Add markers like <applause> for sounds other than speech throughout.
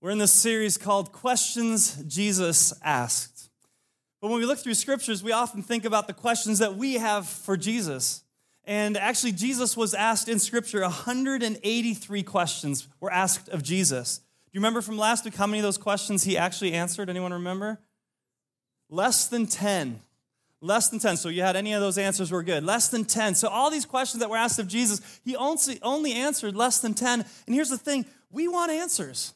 We're in this series called Questions Jesus Asked. But when we look through scriptures, we often think about the questions that we have for Jesus. And actually, Jesus was asked in scripture 183 questions were asked of Jesus. Do you remember from last week how many of those questions he actually answered? Anyone remember? Less than 10. Less than 10. So you had any of those answers were good. Less than 10. So all these questions that were asked of Jesus, he only, answered less than 10. And here's the thing we want answers.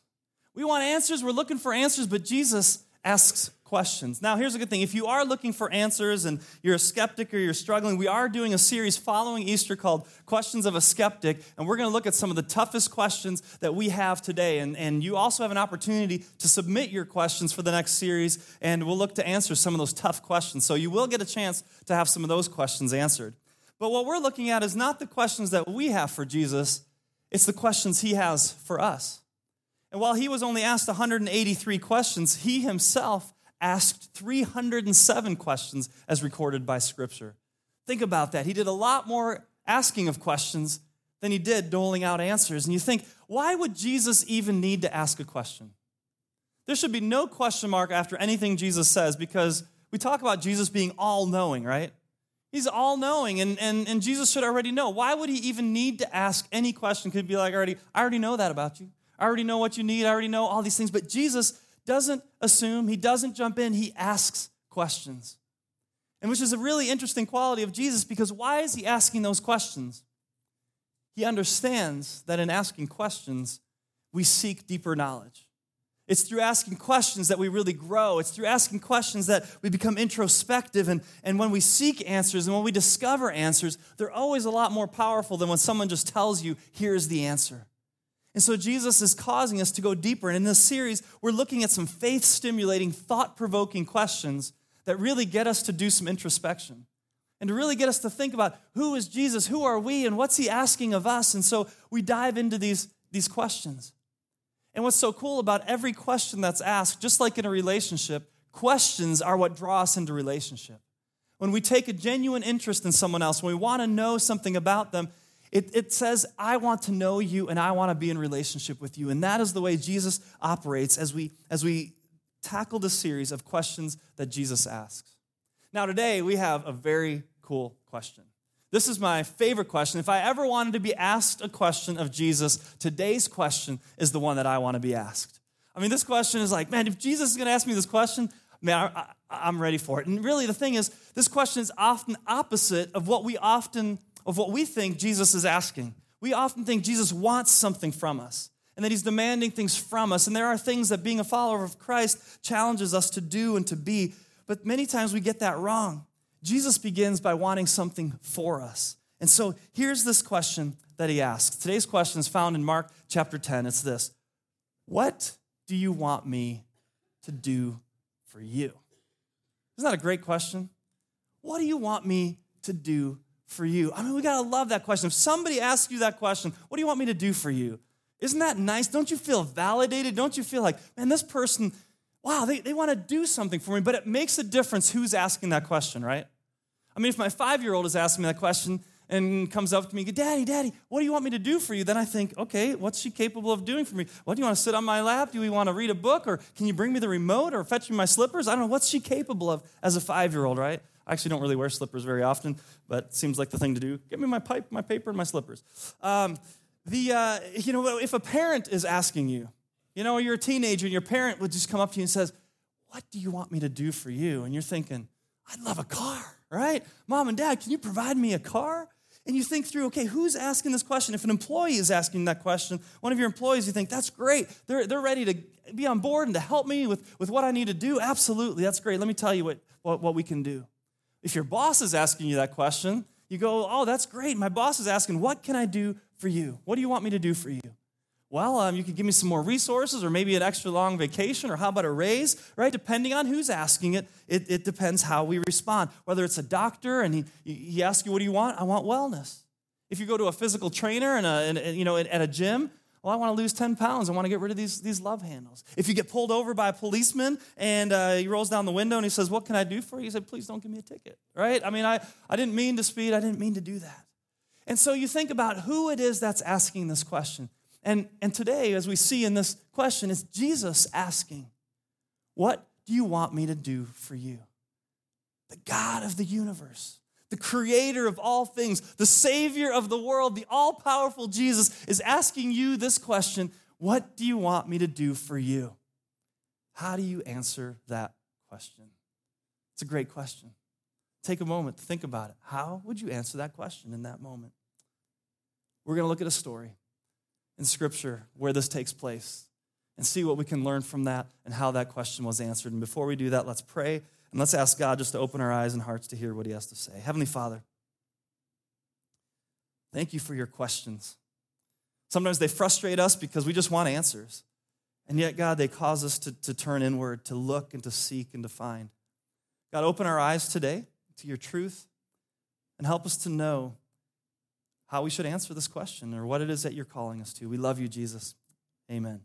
We want answers, we're looking for answers, but Jesus asks questions. Now, here's a good thing. If you are looking for answers and you're a skeptic or you're struggling, we are doing a series following Easter called Questions of a Skeptic, and we're going to look at some of the toughest questions that we have today. And, and you also have an opportunity to submit your questions for the next series, and we'll look to answer some of those tough questions. So you will get a chance to have some of those questions answered. But what we're looking at is not the questions that we have for Jesus, it's the questions he has for us. And while he was only asked 183 questions, he himself asked 307 questions as recorded by Scripture. Think about that. He did a lot more asking of questions than he did doling out answers. And you think, why would Jesus even need to ask a question? There should be no question mark after anything Jesus says because we talk about Jesus being all knowing, right? He's all knowing, and, and, and Jesus should already know. Why would he even need to ask any question? Could be like, already, I already know that about you. I already know what you need. I already know all these things. But Jesus doesn't assume, he doesn't jump in, he asks questions. And which is a really interesting quality of Jesus because why is he asking those questions? He understands that in asking questions, we seek deeper knowledge. It's through asking questions that we really grow. It's through asking questions that we become introspective. And, and when we seek answers and when we discover answers, they're always a lot more powerful than when someone just tells you, here's the answer. And so Jesus is causing us to go deeper. And in this series, we're looking at some faith stimulating, thought provoking questions that really get us to do some introspection and to really get us to think about who is Jesus, who are we, and what's he asking of us. And so we dive into these, these questions. And what's so cool about every question that's asked, just like in a relationship, questions are what draw us into relationship. When we take a genuine interest in someone else, when we want to know something about them, it, it says, I want to know you and I want to be in relationship with you. And that is the way Jesus operates as we, as we tackle the series of questions that Jesus asks. Now, today we have a very cool question. This is my favorite question. If I ever wanted to be asked a question of Jesus, today's question is the one that I want to be asked. I mean, this question is like, man, if Jesus is going to ask me this question, man, I, am ready for it. And really, the thing is, this question is often opposite of what we often of what we think Jesus is asking. We often think Jesus wants something from us and that he's demanding things from us. And there are things that being a follower of Christ challenges us to do and to be. But many times we get that wrong. Jesus begins by wanting something for us. And so here's this question that he asks. Today's question is found in Mark chapter 10. It's this What do you want me to do for you? Isn't that a great question? What do you want me to do for you? I mean, we got to love that question. If somebody asks you that question, what do you want me to do for you? Isn't that nice? Don't you feel validated? Don't you feel like, man, this person, wow, they, they want to do something for me? But it makes a difference who's asking that question, right? I mean, if my five year old is asking me that question and comes up to me, Daddy, Daddy, what do you want me to do for you? Then I think, okay, what's she capable of doing for me? What do you want to sit on my lap? Do we want to read a book? Or can you bring me the remote or fetch me my slippers? I don't know. What's she capable of as a five year old, right? I actually don't really wear slippers very often, but it seems like the thing to do. Give me my pipe, my paper, and my slippers. Um, the, uh, you know, if a parent is asking you, you know, you're a teenager and your parent would just come up to you and says, what do you want me to do for you? And you're thinking, I'd love a car, right? Mom and dad, can you provide me a car? And you think through, okay, who's asking this question? If an employee is asking that question, one of your employees, you think, that's great. They're, they're ready to be on board and to help me with, with what I need to do. Absolutely, that's great. Let me tell you what, what, what we can do. If your boss is asking you that question, you go, Oh, that's great. My boss is asking, What can I do for you? What do you want me to do for you? Well, um, you could give me some more resources or maybe an extra long vacation or how about a raise, right? Depending on who's asking it, it, it depends how we respond. Whether it's a doctor and he, he asks you, What do you want? I want wellness. If you go to a physical trainer and, a, and you know, at a gym, well, I want to lose 10 pounds. I want to get rid of these, these love handles. If you get pulled over by a policeman and uh, he rolls down the window and he says, What can I do for you? You said, Please don't give me a ticket, right? I mean, I, I didn't mean to speed. I didn't mean to do that. And so you think about who it is that's asking this question. And, and today, as we see in this question, it's Jesus asking, What do you want me to do for you? The God of the universe, the creator of all things, the savior of the world, the all powerful Jesus is asking you this question What do you want me to do for you? How do you answer that question? It's a great question. Take a moment to think about it. How would you answer that question in that moment? We're going to look at a story in Scripture where this takes place and see what we can learn from that and how that question was answered. And before we do that, let's pray and let's ask God just to open our eyes and hearts to hear what He has to say. Heavenly Father, thank you for your questions. Sometimes they frustrate us because we just want answers. And yet, God, they cause us to, to turn inward, to look and to seek and to find. God, open our eyes today to your truth and help us to know how we should answer this question or what it is that you're calling us to. We love you, Jesus. Amen.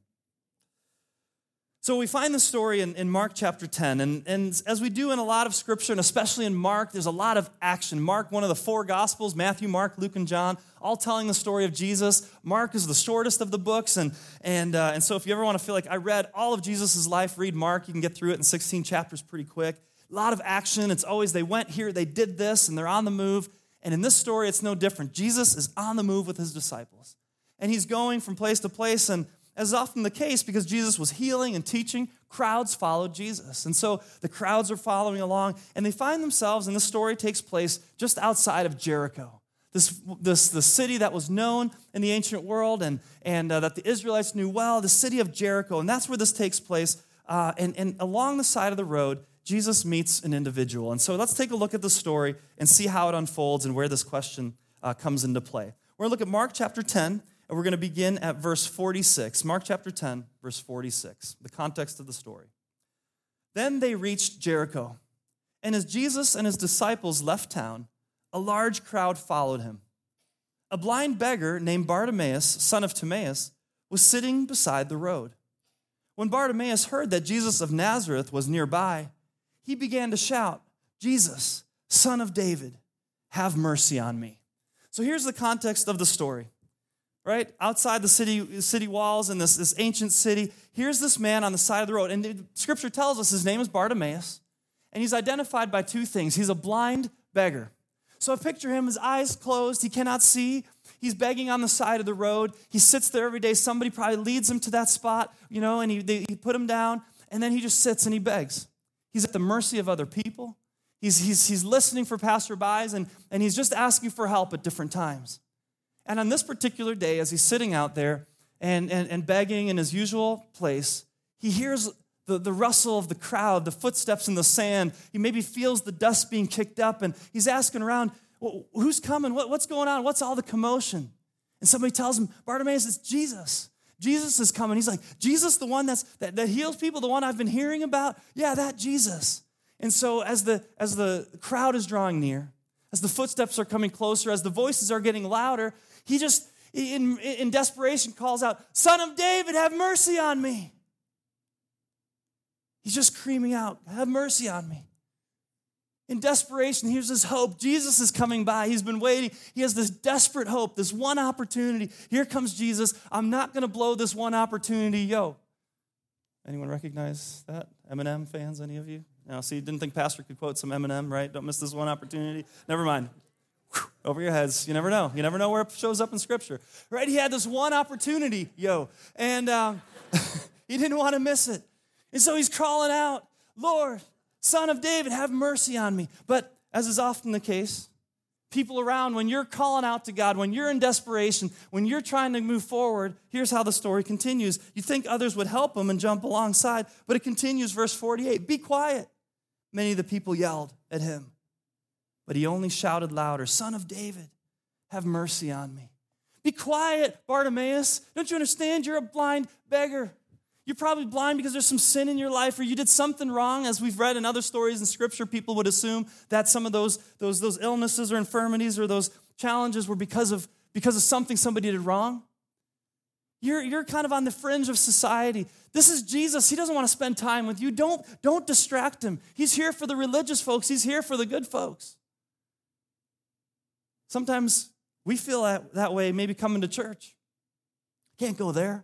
So we find the story in, in Mark chapter 10. And, and as we do in a lot of scripture, and especially in Mark, there's a lot of action. Mark, one of the four gospels, Matthew, Mark, Luke, and John, all telling the story of Jesus. Mark is the shortest of the books. And, and, uh, and so if you ever want to feel like I read all of Jesus' life, read Mark. You can get through it in 16 chapters pretty quick. A lot of action. It's always they went here, they did this, and they're on the move. And in this story, it's no different. Jesus is on the move with his disciples. And he's going from place to place. And as often the case, because Jesus was healing and teaching, crowds followed Jesus. And so the crowds are following along, and they find themselves, and the story takes place just outside of Jericho. This, this the city that was known in the ancient world and, and uh, that the Israelites knew well, the city of Jericho. And that's where this takes place. Uh, and, and along the side of the road, Jesus meets an individual. And so let's take a look at the story and see how it unfolds and where this question uh, comes into play. We're going to look at Mark chapter 10, and we're going to begin at verse 46. Mark chapter 10, verse 46, the context of the story. Then they reached Jericho, and as Jesus and his disciples left town, a large crowd followed him. A blind beggar named Bartimaeus, son of Timaeus, was sitting beside the road. When Bartimaeus heard that Jesus of Nazareth was nearby, he began to shout, Jesus, son of David, have mercy on me. So here's the context of the story. Right? Outside the city, city walls in this, this ancient city, here's this man on the side of the road. And the scripture tells us his name is Bartimaeus. And he's identified by two things. He's a blind beggar. So I picture him, his eyes closed, he cannot see. He's begging on the side of the road. He sits there every day. Somebody probably leads him to that spot, you know, and he, they, he put him down, and then he just sits and he begs. He's at the mercy of other people. He's, he's, he's listening for passerbys and, and he's just asking for help at different times. And on this particular day, as he's sitting out there and, and, and begging in his usual place, he hears the, the rustle of the crowd, the footsteps in the sand. He maybe feels the dust being kicked up and he's asking around, well, who's coming? What, what's going on? What's all the commotion? And somebody tells him, Bartimaeus, it's Jesus. Jesus is coming. He's like, Jesus, the one that's, that, that heals people, the one I've been hearing about? Yeah, that Jesus. And so as the, as the crowd is drawing near, as the footsteps are coming closer, as the voices are getting louder, he just, in, in desperation, calls out, Son of David, have mercy on me. He's just screaming out, Have mercy on me. In desperation, here's his hope. Jesus is coming by. He's been waiting. He has this desperate hope, this one opportunity. Here comes Jesus. I'm not going to blow this one opportunity. Yo. Anyone recognize that? Eminem fans, any of you? Now, see, didn't think Pastor could quote some Eminem, right? Don't miss this one opportunity. Never mind. Over your heads. You never know. You never know where it shows up in Scripture, right? He had this one opportunity, yo, and um, <laughs> he didn't want to miss it. And so he's crawling out, Lord, Son of David, have mercy on me. But as is often the case, people around, when you're calling out to God, when you're in desperation, when you're trying to move forward, here's how the story continues. You think others would help him and jump alongside, but it continues, verse 48 Be quiet. Many of the people yelled at him, but he only shouted louder, Son of David, have mercy on me. Be quiet, Bartimaeus. Don't you understand? You're a blind beggar. You're probably blind because there's some sin in your life or you did something wrong. As we've read in other stories in Scripture, people would assume that some of those, those, those illnesses or infirmities or those challenges were because of, because of something somebody did wrong. You're, you're kind of on the fringe of society. This is Jesus. He doesn't want to spend time with you. Don't, don't distract him. He's here for the religious folks, he's here for the good folks. Sometimes we feel that, that way, maybe coming to church. Can't go there.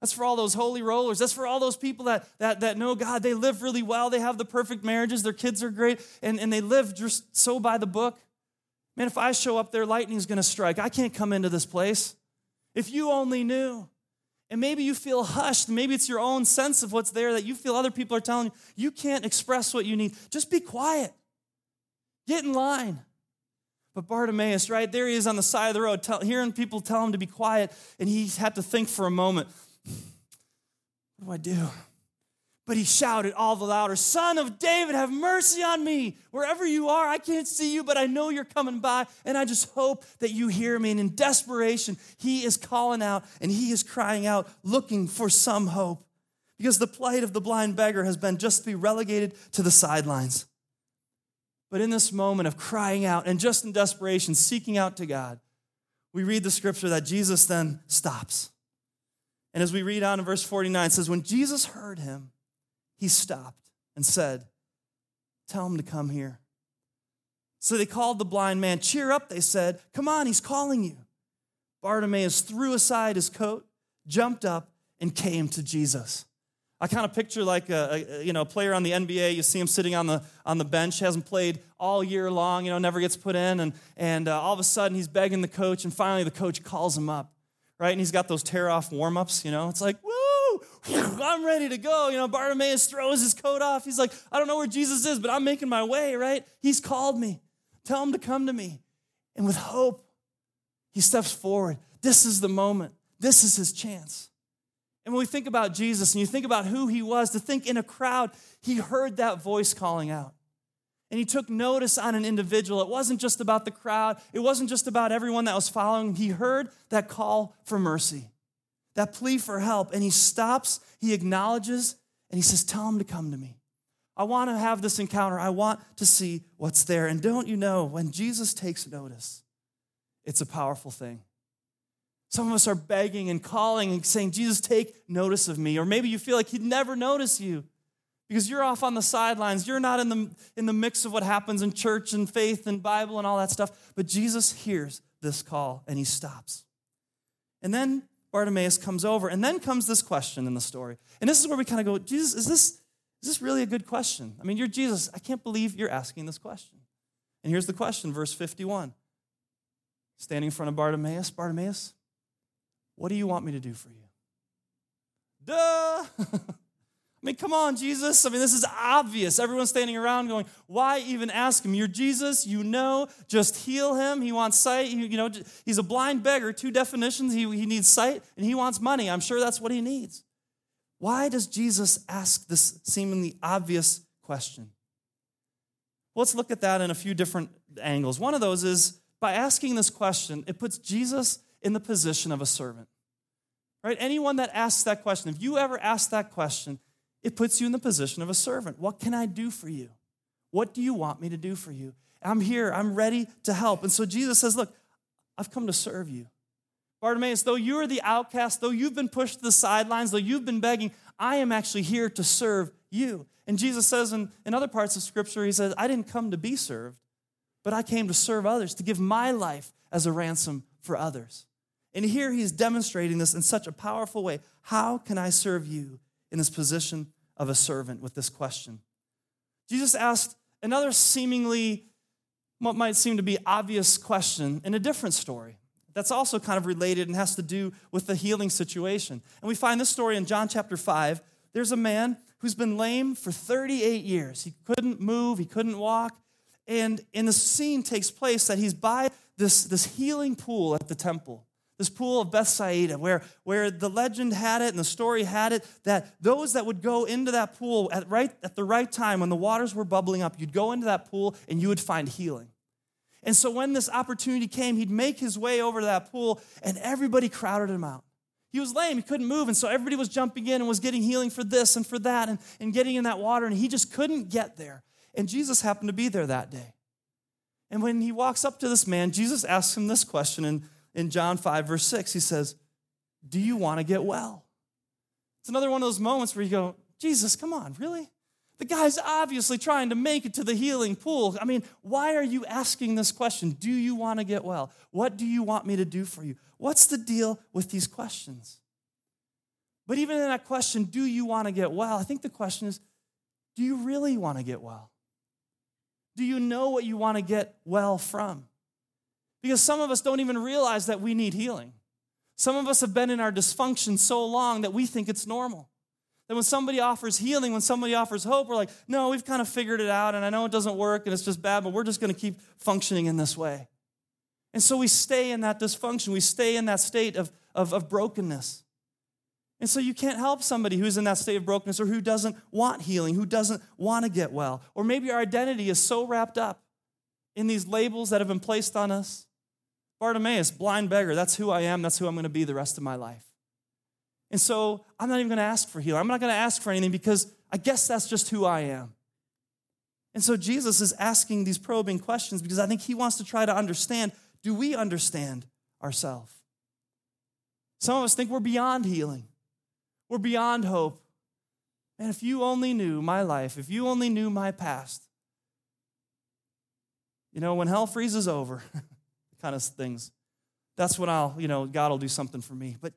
That's for all those holy rollers. That's for all those people that, that, that know God. They live really well. They have the perfect marriages. Their kids are great. And, and they live just so by the book. Man, if I show up there, lightning's going to strike. I can't come into this place. If you only knew. And maybe you feel hushed. Maybe it's your own sense of what's there that you feel other people are telling you. You can't express what you need. Just be quiet. Get in line. But Bartimaeus, right there he is on the side of the road, tell, hearing people tell him to be quiet, and he had to think for a moment what do I do? But he shouted all the louder, Son of David, have mercy on me. Wherever you are, I can't see you, but I know you're coming by, and I just hope that you hear me. And in desperation, he is calling out and he is crying out, looking for some hope. Because the plight of the blind beggar has been just to be relegated to the sidelines. But in this moment of crying out and just in desperation, seeking out to God, we read the scripture that Jesus then stops. And as we read on in verse 49, it says, When Jesus heard him, he stopped and said, Tell him to come here. So they called the blind man. Cheer up, they said. Come on, he's calling you. Bartimaeus threw aside his coat, jumped up, and came to Jesus. I kind of picture like a, a, you know a player on the NBA. You see him sitting on the on the bench, hasn't played all year long, you know, never gets put in, and and uh, all of a sudden he's begging the coach, and finally the coach calls him up, right? And he's got those tear off warm ups, you know. It's like woo, <laughs> I'm ready to go. You know, Bartimaeus throws his coat off. He's like, I don't know where Jesus is, but I'm making my way, right? He's called me. Tell him to come to me, and with hope, he steps forward. This is the moment. This is his chance. And when we think about Jesus and you think about who he was, to think in a crowd, he heard that voice calling out. And he took notice on an individual. It wasn't just about the crowd, it wasn't just about everyone that was following. He heard that call for mercy, that plea for help. And he stops, he acknowledges, and he says, Tell him to come to me. I want to have this encounter. I want to see what's there. And don't you know, when Jesus takes notice, it's a powerful thing. Some of us are begging and calling and saying, Jesus, take notice of me. Or maybe you feel like he'd never notice you because you're off on the sidelines. You're not in the, in the mix of what happens in church and faith and Bible and all that stuff. But Jesus hears this call and he stops. And then Bartimaeus comes over, and then comes this question in the story. And this is where we kind of go, Jesus, is this, is this really a good question? I mean, you're Jesus. I can't believe you're asking this question. And here's the question, verse 51. Standing in front of Bartimaeus, Bartimaeus, what do you want me to do for you? Duh! <laughs> I mean, come on, Jesus. I mean, this is obvious. Everyone's standing around going, why even ask him? You're Jesus, you know, just heal him. He wants sight. You know, he's a blind beggar, two definitions. He, he needs sight and he wants money. I'm sure that's what he needs. Why does Jesus ask this seemingly obvious question? Let's look at that in a few different angles. One of those is by asking this question, it puts Jesus in the position of a servant. Right? Anyone that asks that question, if you ever ask that question, it puts you in the position of a servant. What can I do for you? What do you want me to do for you? I'm here. I'm ready to help. And so Jesus says, Look, I've come to serve you. Bartimaeus, though you are the outcast, though you've been pushed to the sidelines, though you've been begging, I am actually here to serve you. And Jesus says in, in other parts of Scripture, He says, I didn't come to be served, but I came to serve others, to give my life as a ransom for others. And here he's demonstrating this in such a powerful way. How can I serve you in this position of a servant with this question? Jesus asked another seemingly, what might seem to be obvious question in a different story that's also kind of related and has to do with the healing situation. And we find this story in John chapter 5. There's a man who's been lame for 38 years. He couldn't move, he couldn't walk. And in the scene takes place that he's by this, this healing pool at the temple this pool of Bethsaida, where, where the legend had it and the story had it that those that would go into that pool at, right, at the right time when the waters were bubbling up, you'd go into that pool and you would find healing. And so when this opportunity came, he'd make his way over to that pool and everybody crowded him out. He was lame, he couldn't move, and so everybody was jumping in and was getting healing for this and for that and, and getting in that water, and he just couldn't get there. And Jesus happened to be there that day. And when he walks up to this man, Jesus asks him this question, and in John 5, verse 6. He says, Do you want to get well? It's another one of those moments where you go, Jesus, come on, really? The guy's obviously trying to make it to the healing pool. I mean, why are you asking this question? Do you want to get well? What do you want me to do for you? What's the deal with these questions? But even in that question, do you want to get well? I think the question is, do you really want to get well? Do you know what you want to get well from? Because some of us don't even realize that we need healing. Some of us have been in our dysfunction so long that we think it's normal. That when somebody offers healing, when somebody offers hope, we're like, no, we've kind of figured it out, and I know it doesn't work and it's just bad, but we're just going to keep functioning in this way. And so we stay in that dysfunction, we stay in that state of, of, of brokenness. And so you can't help somebody who's in that state of brokenness or who doesn't want healing, who doesn't want to get well. Or maybe our identity is so wrapped up in these labels that have been placed on us. Bartimaeus, blind beggar, that's who I am, that's who I'm going to be the rest of my life. And so I'm not even going to ask for healing. I'm not going to ask for anything because I guess that's just who I am. And so Jesus is asking these probing questions because I think he wants to try to understand do we understand ourselves? Some of us think we're beyond healing, we're beyond hope. And if you only knew my life, if you only knew my past, you know, when hell freezes over, <laughs> kind of things, that's when I'll, you know, God will do something for me. But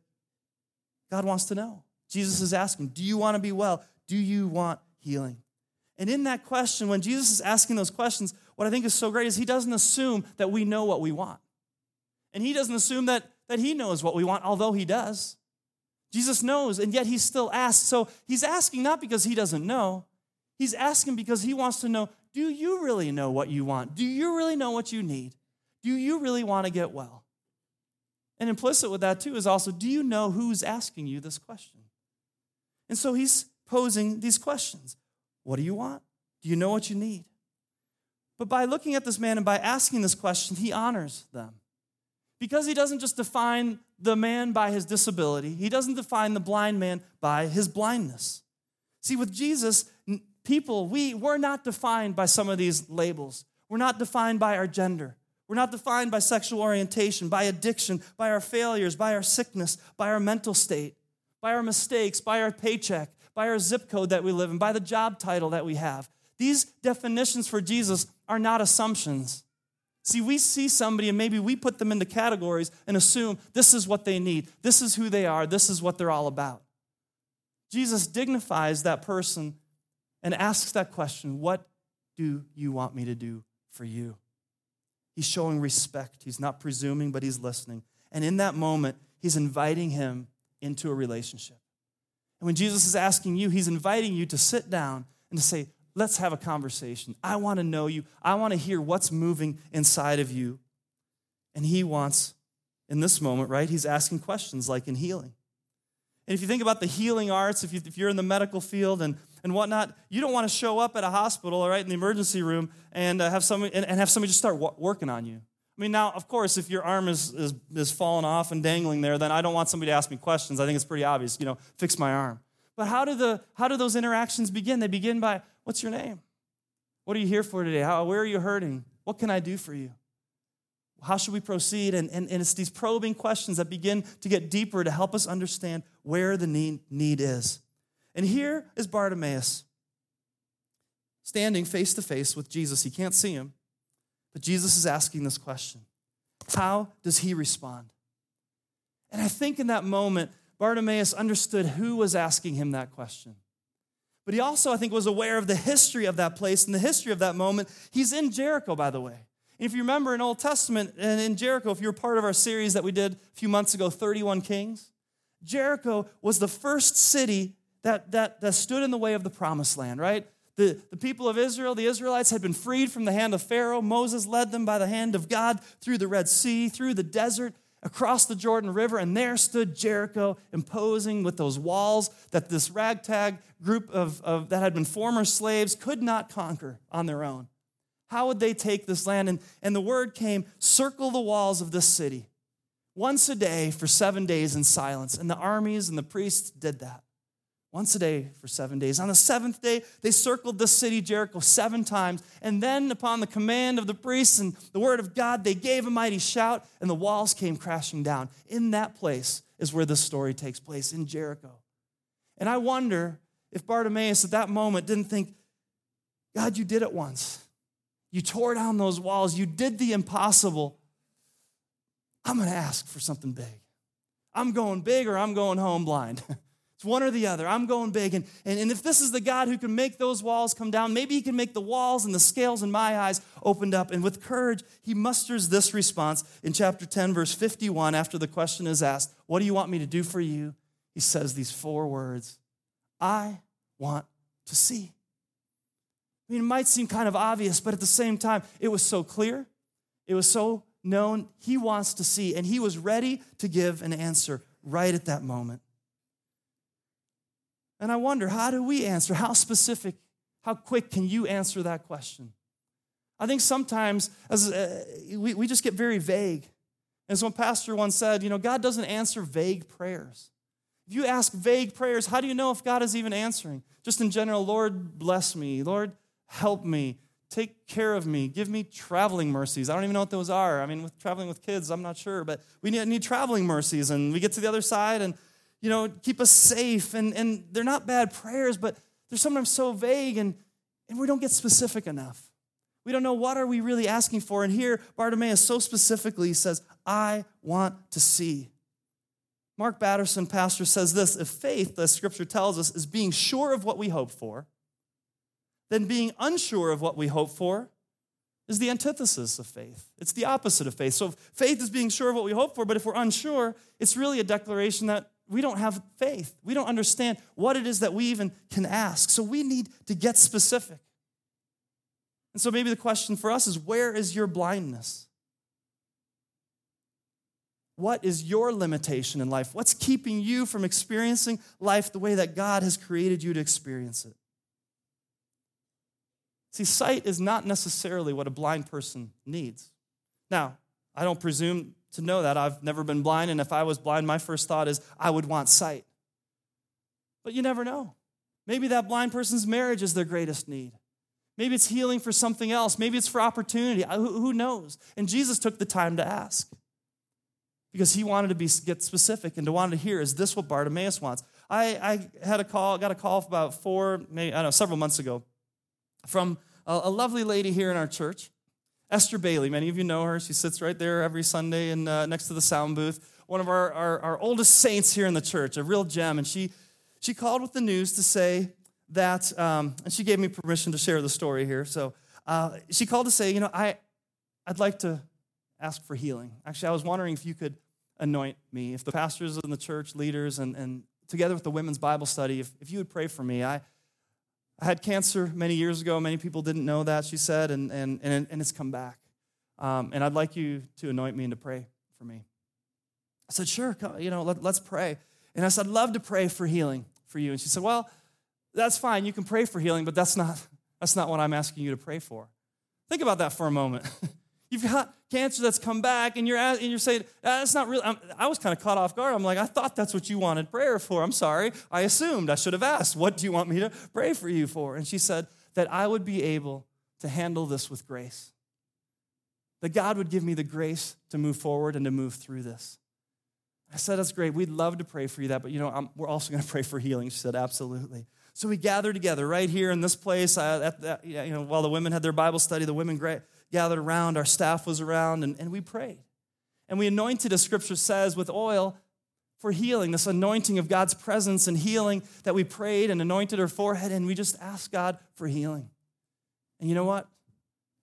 God wants to know. Jesus is asking, Do you want to be well? Do you want healing? And in that question, when Jesus is asking those questions, what I think is so great is he doesn't assume that we know what we want. And he doesn't assume that, that he knows what we want, although he does. Jesus knows, and yet he still asks. So he's asking not because he doesn't know, he's asking because he wants to know do you really know what you want? Do you really know what you need? Do you really want to get well? And implicit with that, too, is also do you know who's asking you this question? And so he's posing these questions What do you want? Do you know what you need? But by looking at this man and by asking this question, he honors them. Because he doesn't just define the man by his disability, he doesn't define the blind man by his blindness. See, with Jesus, people, we, we're not defined by some of these labels. We're not defined by our gender. We're not defined by sexual orientation, by addiction, by our failures, by our sickness, by our mental state, by our mistakes, by our paycheck, by our zip code that we live in, by the job title that we have. These definitions for Jesus are not assumptions. See, we see somebody and maybe we put them into categories and assume this is what they need, this is who they are, this is what they're all about. Jesus dignifies that person and asks that question What do you want me to do for you? He's showing respect. He's not presuming, but he's listening. And in that moment, he's inviting him into a relationship. And when Jesus is asking you, he's inviting you to sit down and to say, Let's have a conversation. I want to know you. I want to hear what's moving inside of you. And he wants, in this moment, right? He's asking questions like in healing. And if you think about the healing arts, if, you, if you're in the medical field and and whatnot, you don't want to show up at a hospital, all right, in the emergency room and uh, have somebody and, and, have somebody just start w- working on you. I mean, now, of course, if your arm is, is, is falling off and dangling there, then I don't want somebody to ask me questions. I think it's pretty obvious, you know, fix my arm. But how do, the, how do those interactions begin? They begin by, what's your name? What are you here for today? How, where are you hurting? What can I do for you? How should we proceed? And, and, and it's these probing questions that begin to get deeper to help us understand where the need, need is. And here is Bartimaeus standing face to face with Jesus. He can't see him, but Jesus is asking this question How does he respond? And I think in that moment, Bartimaeus understood who was asking him that question. But he also, I think, was aware of the history of that place and the history of that moment. He's in Jericho, by the way. And if you remember in Old Testament and in Jericho, if you were part of our series that we did a few months ago, 31 Kings, Jericho was the first city that, that, that stood in the way of the promised land, right? The, the people of Israel, the Israelites, had been freed from the hand of Pharaoh. Moses led them by the hand of God through the Red Sea, through the desert, across the Jordan River, and there stood Jericho, imposing with those walls that this ragtag group of, of, that had been former slaves could not conquer on their own. How would they take this land? And, and the word came circle the walls of this city once a day for seven days in silence. And the armies and the priests did that once a day for seven days. On the seventh day, they circled the city Jericho seven times. And then, upon the command of the priests and the word of God, they gave a mighty shout, and the walls came crashing down. In that place is where this story takes place, in Jericho. And I wonder if Bartimaeus at that moment didn't think, God, you did it once. You tore down those walls. You did the impossible. I'm going to ask for something big. I'm going big or I'm going home blind. <laughs> It's one or the other. I'm going big. And, and, and if this is the God who can make those walls come down, maybe he can make the walls and the scales in my eyes opened up. And with courage, he musters this response in chapter 10, verse 51, after the question is asked, What do you want me to do for you? He says these four words I want to see. I mean, it might seem kind of obvious, but at the same time, it was so clear. It was so known. He wants to see, and he was ready to give an answer right at that moment. And I wonder, how do we answer? How specific, how quick can you answer that question? I think sometimes as, uh, we, we just get very vague. As one pastor once said, you know, God doesn't answer vague prayers. If you ask vague prayers, how do you know if God is even answering? Just in general, Lord, bless me. Lord, help me. Take care of me. Give me traveling mercies. I don't even know what those are. I mean, with traveling with kids, I'm not sure, but we need, need traveling mercies. And we get to the other side and you know, keep us safe. And, and they're not bad prayers, but they're sometimes so vague and, and we don't get specific enough. We don't know what are we really asking for. And here, Bartimaeus so specifically says, I want to see. Mark Batterson, pastor, says this if faith, the scripture tells us, is being sure of what we hope for, then being unsure of what we hope for is the antithesis of faith. It's the opposite of faith. So faith is being sure of what we hope for, but if we're unsure, it's really a declaration that we don't have faith. We don't understand what it is that we even can ask. So we need to get specific. And so maybe the question for us is where is your blindness? What is your limitation in life? What's keeping you from experiencing life the way that God has created you to experience it? See, sight is not necessarily what a blind person needs. Now, I don't presume to know that. I've never been blind, and if I was blind, my first thought is I would want sight. But you never know. Maybe that blind person's marriage is their greatest need. Maybe it's healing for something else. Maybe it's for opportunity. Who knows? And Jesus took the time to ask because he wanted to be, get specific and to want to hear, is this what Bartimaeus wants? I, I had a call, got a call about four, maybe, I don't know, several months ago from a, a lovely lady here in our church Esther Bailey, many of you know her. She sits right there every Sunday and uh, next to the sound booth. One of our, our, our, oldest saints here in the church, a real gem. And she, she called with the news to say that, um, and she gave me permission to share the story here. So uh, she called to say, you know, I, I'd like to ask for healing. Actually, I was wondering if you could anoint me, if the pastors in the church, leaders, and, and together with the women's Bible study, if, if you would pray for me. I, I had cancer many years ago. Many people didn't know that, she said, and, and, and, and it's come back. Um, and I'd like you to anoint me and to pray for me. I said, sure, you know, let, let's pray. And I said, I'd love to pray for healing for you. And she said, well, that's fine. You can pray for healing, but that's not, that's not what I'm asking you to pray for. Think about that for a moment. <laughs> You've got cancer that's come back, and you're, and you're saying, that's not real. I was kind of caught off guard. I'm like, I thought that's what you wanted prayer for. I'm sorry. I assumed. I should have asked, What do you want me to pray for you for? And she said, That I would be able to handle this with grace. That God would give me the grace to move forward and to move through this. I said, That's great. We'd love to pray for you that, but you know, I'm, we're also going <laughs> to pray for healing. She said, Absolutely. So we gathered together right here in this place. Uh, at the, you know, while the women had their Bible study, the women gathered around, our staff was around, and, and we prayed. And we anointed, as scripture says, with oil for healing, this anointing of God's presence and healing that we prayed and anointed her forehead, and we just asked God for healing. And you know what?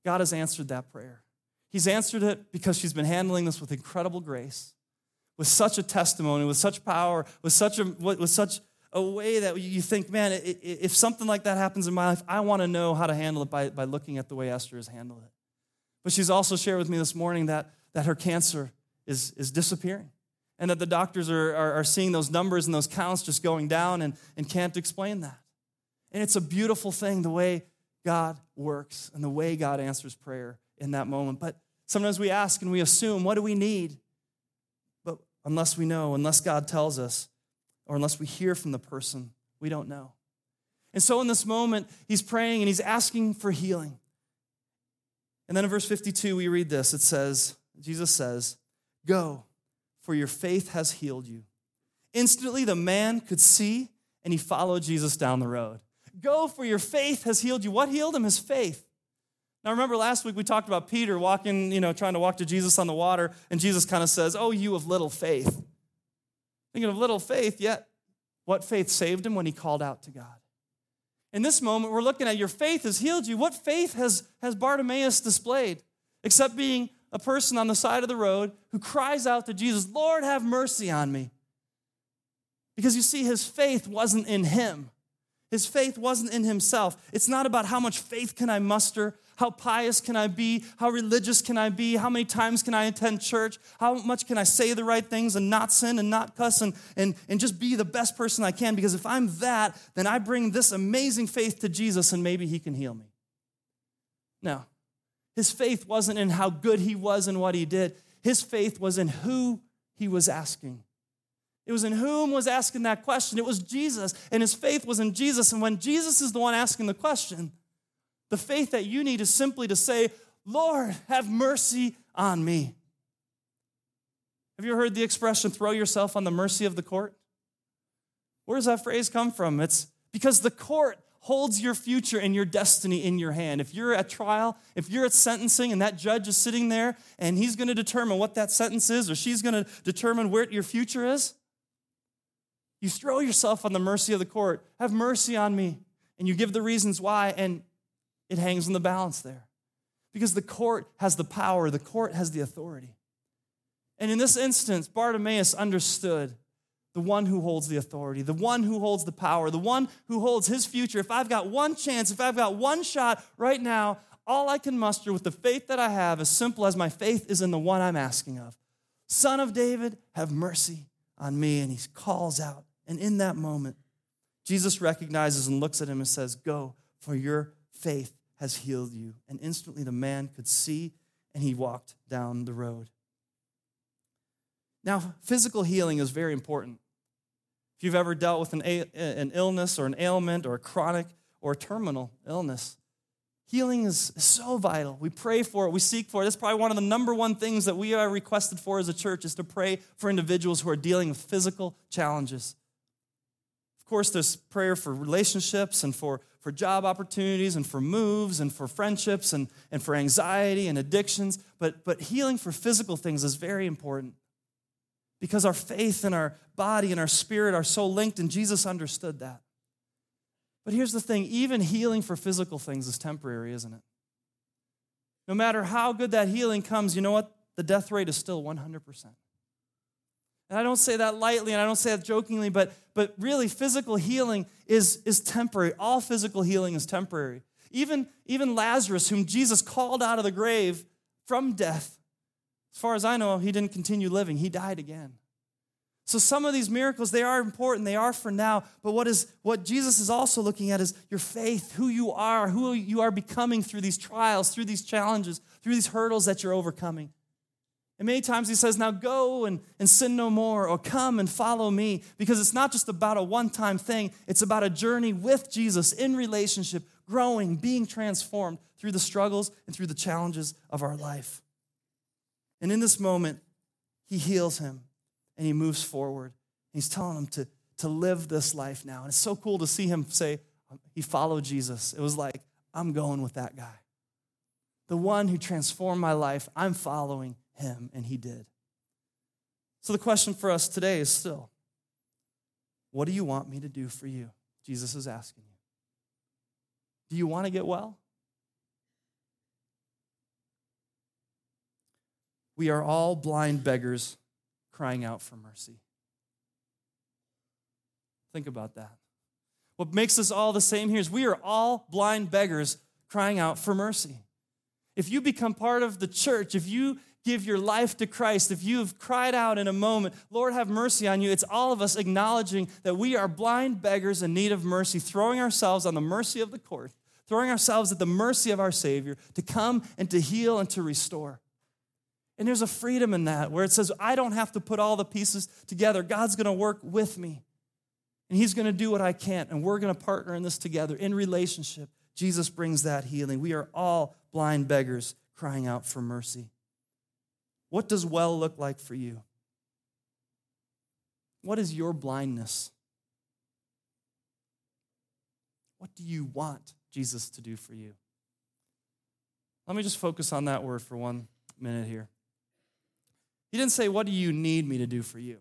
God has answered that prayer. He's answered it because she's been handling this with incredible grace, with such a testimony, with such power, with such a, with such a way that you think, man, if something like that happens in my life, I want to know how to handle it by, by looking at the way Esther has handled it. But she's also shared with me this morning that, that her cancer is, is disappearing and that the doctors are, are, are seeing those numbers and those counts just going down and, and can't explain that. And it's a beautiful thing the way God works and the way God answers prayer in that moment. But sometimes we ask and we assume, what do we need? But unless we know, unless God tells us, or unless we hear from the person, we don't know. And so in this moment, he's praying and he's asking for healing. And then in verse 52, we read this. It says, Jesus says, Go, for your faith has healed you. Instantly, the man could see and he followed Jesus down the road. Go, for your faith has healed you. What healed him? His faith. Now, remember last week we talked about Peter walking, you know, trying to walk to Jesus on the water, and Jesus kind of says, Oh, you of little faith. Thinking of little faith, yet what faith saved him when he called out to God? In this moment, we're looking at your faith has healed you. What faith has, has Bartimaeus displayed? Except being a person on the side of the road who cries out to Jesus, Lord, have mercy on me. Because you see, his faith wasn't in him. His faith wasn't in himself. It's not about how much faith can I muster, how pious can I be, how religious can I be, how many times can I attend church, how much can I say the right things and not sin and not cuss and, and, and just be the best person I can. Because if I'm that, then I bring this amazing faith to Jesus and maybe he can heal me. No, his faith wasn't in how good he was and what he did, his faith was in who he was asking. It was in whom was asking that question. It was Jesus, and his faith was in Jesus. And when Jesus is the one asking the question, the faith that you need is simply to say, Lord, have mercy on me. Have you heard the expression, throw yourself on the mercy of the court? Where does that phrase come from? It's because the court holds your future and your destiny in your hand. If you're at trial, if you're at sentencing and that judge is sitting there and he's going to determine what that sentence is or she's going to determine where your future is, you throw yourself on the mercy of the court. Have mercy on me. And you give the reasons why, and it hangs in the balance there. Because the court has the power, the court has the authority. And in this instance, Bartimaeus understood the one who holds the authority, the one who holds the power, the one who holds his future. If I've got one chance, if I've got one shot right now, all I can muster with the faith that I have, as simple as my faith is in the one I'm asking of. Son of David, have mercy on me. And he calls out. And in that moment, Jesus recognizes and looks at him and says, Go, for your faith has healed you. And instantly the man could see and he walked down the road. Now, physical healing is very important. If you've ever dealt with an, an illness or an ailment or a chronic or a terminal illness, healing is so vital. We pray for it, we seek for it. That's probably one of the number one things that we are requested for as a church is to pray for individuals who are dealing with physical challenges. Of course, there's prayer for relationships and for, for job opportunities and for moves and for friendships and, and for anxiety and addictions. But, but healing for physical things is very important because our faith and our body and our spirit are so linked, and Jesus understood that. But here's the thing even healing for physical things is temporary, isn't it? No matter how good that healing comes, you know what? The death rate is still 100%. And I don't say that lightly and I don't say that jokingly, but, but really, physical healing is, is temporary. All physical healing is temporary. Even, even Lazarus, whom Jesus called out of the grave from death, as far as I know, he didn't continue living, he died again. So some of these miracles, they are important, they are for now, but what is what Jesus is also looking at is your faith, who you are, who you are becoming through these trials, through these challenges, through these hurdles that you're overcoming. And many times he says, Now go and, and sin no more, or come and follow me, because it's not just about a one time thing, it's about a journey with Jesus in relationship, growing, being transformed through the struggles and through the challenges of our life. And in this moment, he heals him and he moves forward. He's telling him to, to live this life now. And it's so cool to see him say, um, He followed Jesus. It was like, I'm going with that guy. The one who transformed my life, I'm following him, and he did. So the question for us today is still what do you want me to do for you? Jesus is asking you. Do you want to get well? We are all blind beggars crying out for mercy. Think about that. What makes us all the same here is we are all blind beggars crying out for mercy. If you become part of the church, if you give your life to Christ, if you have cried out in a moment, Lord, have mercy on you, it's all of us acknowledging that we are blind beggars in need of mercy, throwing ourselves on the mercy of the court, throwing ourselves at the mercy of our Savior to come and to heal and to restore. And there's a freedom in that where it says, I don't have to put all the pieces together. God's going to work with me. And He's going to do what I can't. And we're going to partner in this together in relationship. Jesus brings that healing. We are all blind beggars crying out for mercy. What does well look like for you? What is your blindness? What, do you want Jesus to do for you? Let me just focus on that word for one minute here. He didn't say, What do you need me to do for you?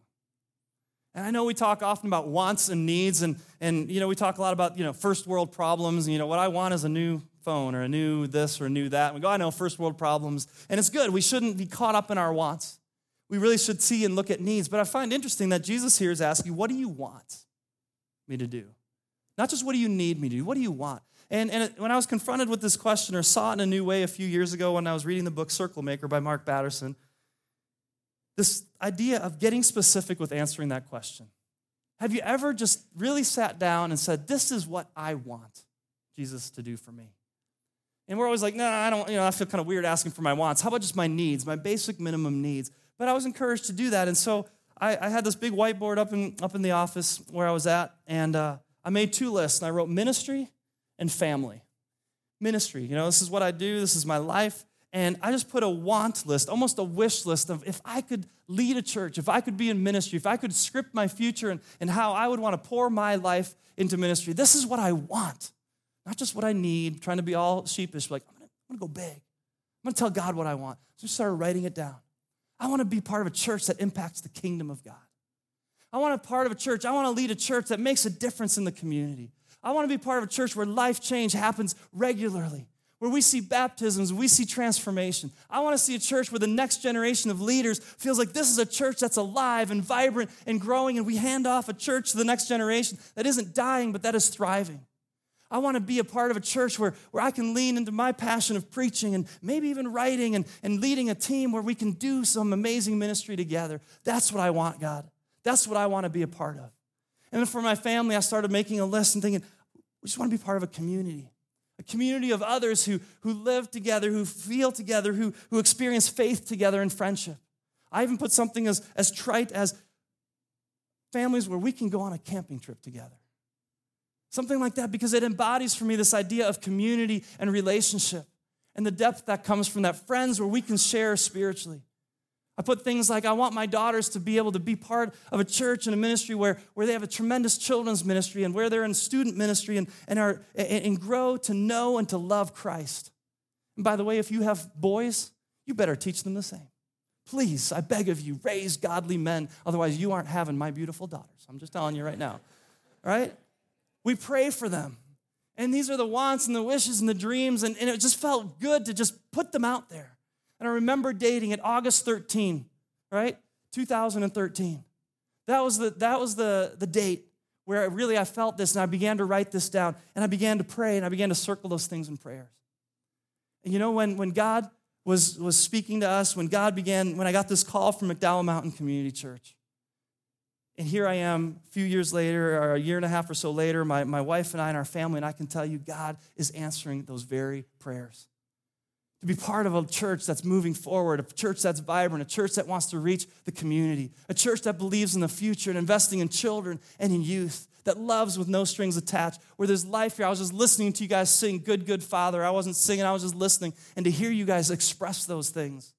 And I know we talk often about wants and needs, and, and you know, we talk a lot about, you know, first world problems. And, you know, what I want is a new phone or a new this or a new that. And we go, I know, first world problems. And it's good. We shouldn't be caught up in our wants. We really should see and look at needs. But I find interesting that Jesus here is asking, What do you want me to do? Not just what do you need me to do, what do you want? And, and when I was confronted with this question or saw it in a new way a few years ago when I was reading the book Circle Maker by Mark Batterson, this idea of getting specific with answering that question. Have you ever just really sat down and said, This is what I want Jesus to do for me? And we're always like, No, I don't, you know, I feel kind of weird asking for my wants. How about just my needs, my basic minimum needs? But I was encouraged to do that. And so I, I had this big whiteboard up in, up in the office where I was at, and uh, I made two lists. And I wrote ministry and family. Ministry, you know, this is what I do, this is my life. And I just put a want list, almost a wish list of if I could lead a church, if I could be in ministry, if I could script my future and, and how I would want to pour my life into ministry. This is what I want, not just what I need, trying to be all sheepish, like, I'm gonna, go big. I'm gonna tell God what I want. So I started writing it down. I wanna be part of a church that impacts the kingdom of God. I wanna be part of a church, I wanna lead a church that makes a difference in the community. I wanna be part of a church where life change happens regularly where we see baptisms, we see transformation. I want to see a church where the next generation of leaders feels like this is a church that's alive and vibrant and growing, and we hand off a church to the next generation that isn't dying, but that is thriving. I want to be a part of a church where, where I can lean into my passion of preaching and maybe even writing and, and leading a team where we can do some amazing ministry together. That's what I want, God. That's what I want to be a part of. And then for my family, I started making a list and thinking, we just want to be part of a community a community of others who, who live together, who feel together, who, who experience faith together in friendship. I even put something as, as trite as families where we can go on a camping trip together. Something like that, because it embodies for me this idea of community and relationship and the depth that comes from that. Friends where we can share spiritually. I put things like I want my daughters to be able to be part of a church and a ministry where, where they have a tremendous children's ministry and where they're in student ministry and, and, are, and, grow to know and to love Christ. And by the way, if you have boys, you better teach them the same. Please, I beg of you, raise godly men. Otherwise, you aren't having my beautiful daughters. I'm just telling you right now. All right? We pray for them. And these are the wants and the wishes and the dreams. And, and it just felt good to just put them out there. And I remember dating at August 13, right? 2013. That was the, that was the, the date where really I felt this and I began to write this down and I began to pray and I began to circle those things in prayers. And you know, when, when God was, was speaking to us, when God began, when I got this call from McDowell Mountain Community Church, and here I am a few years later, or a year and a half or so later, my, my wife and I and our family, and I can tell you God is answering those very prayers to be part of a church that's moving forward, a church that's vibrant, a church that wants to reach the community, a church that believes in the future and investing in children and in youth, that loves with no strings attached, where there's life here. I was just listening to you guys sing Good, Good Father. I wasn't singing, I was just listening. And to hear you guys express those things.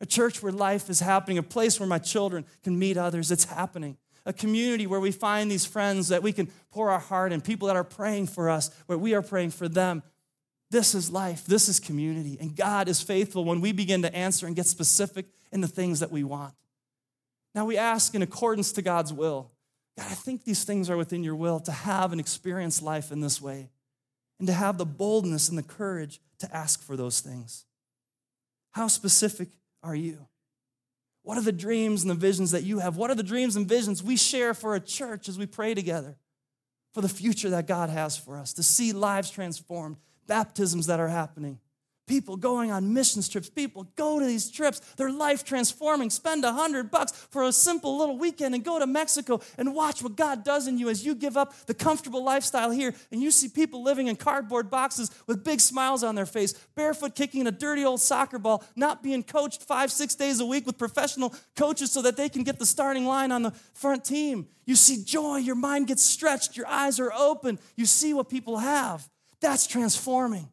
A church where life is happening, a place where my children can meet others. It's happening. A community where we find these friends that we can pour our heart in, people that are praying for us, where we are praying for them, this is life. This is community. And God is faithful when we begin to answer and get specific in the things that we want. Now we ask in accordance to God's will. God, I think these things are within your will to have and experience life in this way and to have the boldness and the courage to ask for those things. How specific are you? What are the dreams and the visions that you have? What are the dreams and visions we share for a church as we pray together for the future that God has for us, to see lives transformed, baptisms that are happening. People going on missions trips. People go to these trips. They're life transforming. Spend a hundred bucks for a simple little weekend and go to Mexico and watch what God does in you as you give up the comfortable lifestyle here and you see people living in cardboard boxes with big smiles on their face, barefoot kicking a dirty old soccer ball, not being coached five, six days a week with professional coaches so that they can get the starting line on the front team. You see joy. Your mind gets stretched. Your eyes are open. You see what people have. That's transforming.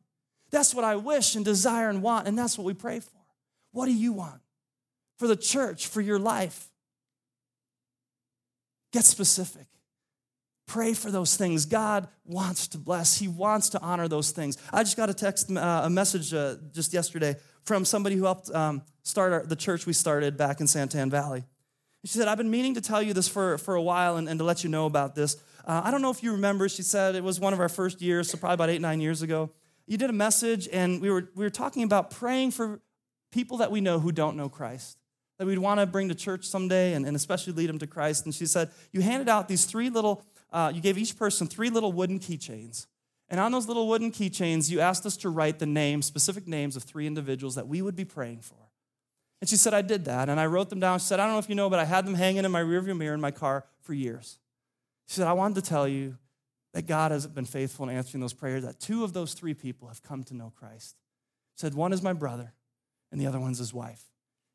That's what I wish and desire and want, and that's what we pray for. What do you want for the church, for your life? Get specific. Pray for those things. God wants to bless, He wants to honor those things. I just got a text, uh, a message uh, just yesterday from somebody who helped um, start our, the church we started back in Santan Valley. She said, I've been meaning to tell you this for, for a while and, and to let you know about this. Uh, I don't know if you remember, she said it was one of our first years, so probably about eight, nine years ago. You did a message, and we were, we were talking about praying for people that we know who don't know Christ, that we'd want to bring to church someday and, and especially lead them to Christ. And she said, You handed out these three little, uh, you gave each person three little wooden keychains. And on those little wooden keychains, you asked us to write the names, specific names of three individuals that we would be praying for. And she said, I did that. And I wrote them down. She said, I don't know if you know, but I had them hanging in my rearview mirror in my car for years. She said, I wanted to tell you that God hasn't been faithful in answering those prayers, that two of those three people have come to know Christ. Said, one is my brother, and the other one's his wife.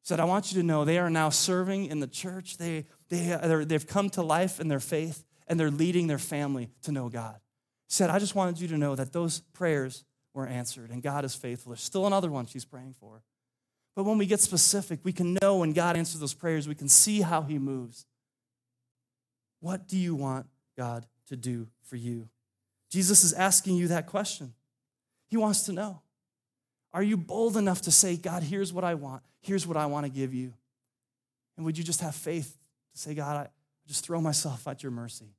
Said, I want you to know they are now serving in the church. They, they, they've come to life in their faith, and they're leading their family to know God. Said, I just wanted you to know that those prayers were answered, and God is faithful. There's still another one she's praying for. But when we get specific, we can know when God answers those prayers, we can see how He moves. What do you want God to do for you? Jesus is asking you that question. He wants to know Are you bold enough to say, God, here's what I want, here's what I want to give you? And would you just have faith to say, God, I just throw myself at your mercy?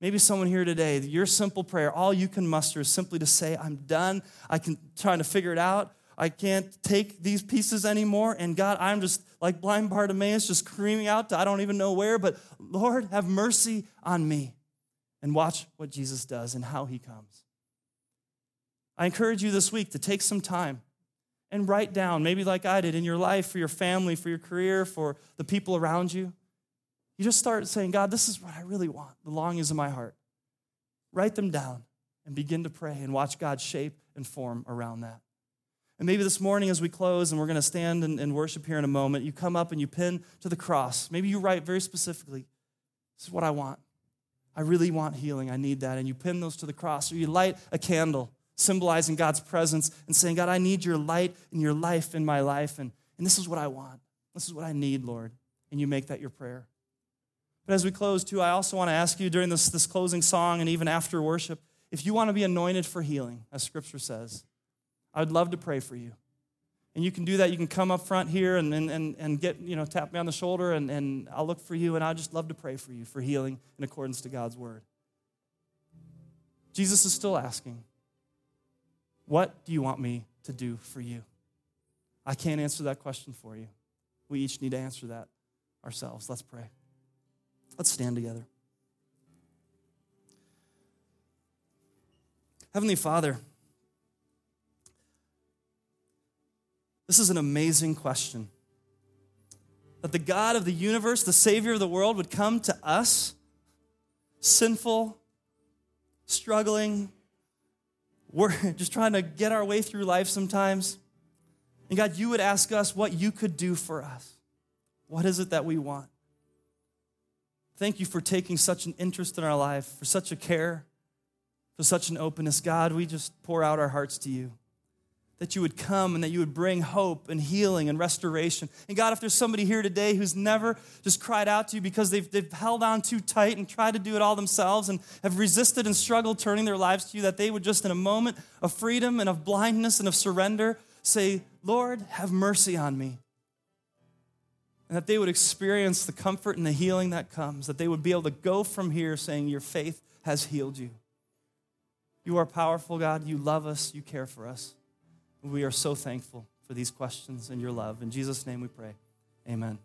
Maybe someone here today, your simple prayer, all you can muster is simply to say, I'm done. I can trying to figure it out. I can't take these pieces anymore. And God, I'm just like blind Bartimaeus, just screaming out to I don't even know where, but Lord, have mercy on me. And watch what Jesus does and how he comes. I encourage you this week to take some time and write down, maybe like I did, in your life, for your family, for your career, for the people around you. You just start saying, God, this is what I really want, the longings of my heart. Write them down and begin to pray and watch God shape and form around that. And maybe this morning, as we close and we're going to stand and, and, worship here in a moment, you come up and you pin to the cross. Maybe you write very specifically, This is what I want. I really want healing. I need that. And you pin those to the cross. Or you light a candle, symbolizing God's presence and saying, God, I need your light and your life in my life. And, and this is what I want. This is what I need, Lord. And you make that your prayer. But as we close, too, I also want to ask you during this, this closing song and even after worship, if you want to be anointed for healing, as scripture says, I would love to pray for you. And you can do that. You can come up front here and, and, and get, you know, tap me on the shoulder and, and I'll look for you and I'd just love to pray for you for healing in accordance to God's word. Jesus is still asking, What do you want me to do for you? I can't answer that question for you. We each need to answer that ourselves. Let's pray. Let's stand together. Heavenly Father, This is an amazing question. That the God of the universe, the Savior of the world, would come to us, sinful, struggling, we're <laughs> just trying to get our way through life sometimes. And God, you would ask us what you could do for us. What is it that we want? Thank you for taking such an interest in our life, for such a care, for such an openness. God, we just pour out our hearts to you that you would come and that you would bring hope and healing and restoration. And God, if there's somebody here today who's never just cried out to you because they've, they've held on too tight and tried to do it all themselves and have resisted and struggled turning their lives to you, that they would just in a moment of freedom and of blindness and of surrender say, Lord, have mercy on me. And that they would experience the comfort and the healing that comes, that they would be able to go from here saying, Your faith has healed you. You are powerful, God. You love us. You care for us. We are so thankful for these questions and your love. In Jesus' name we pray. Amen.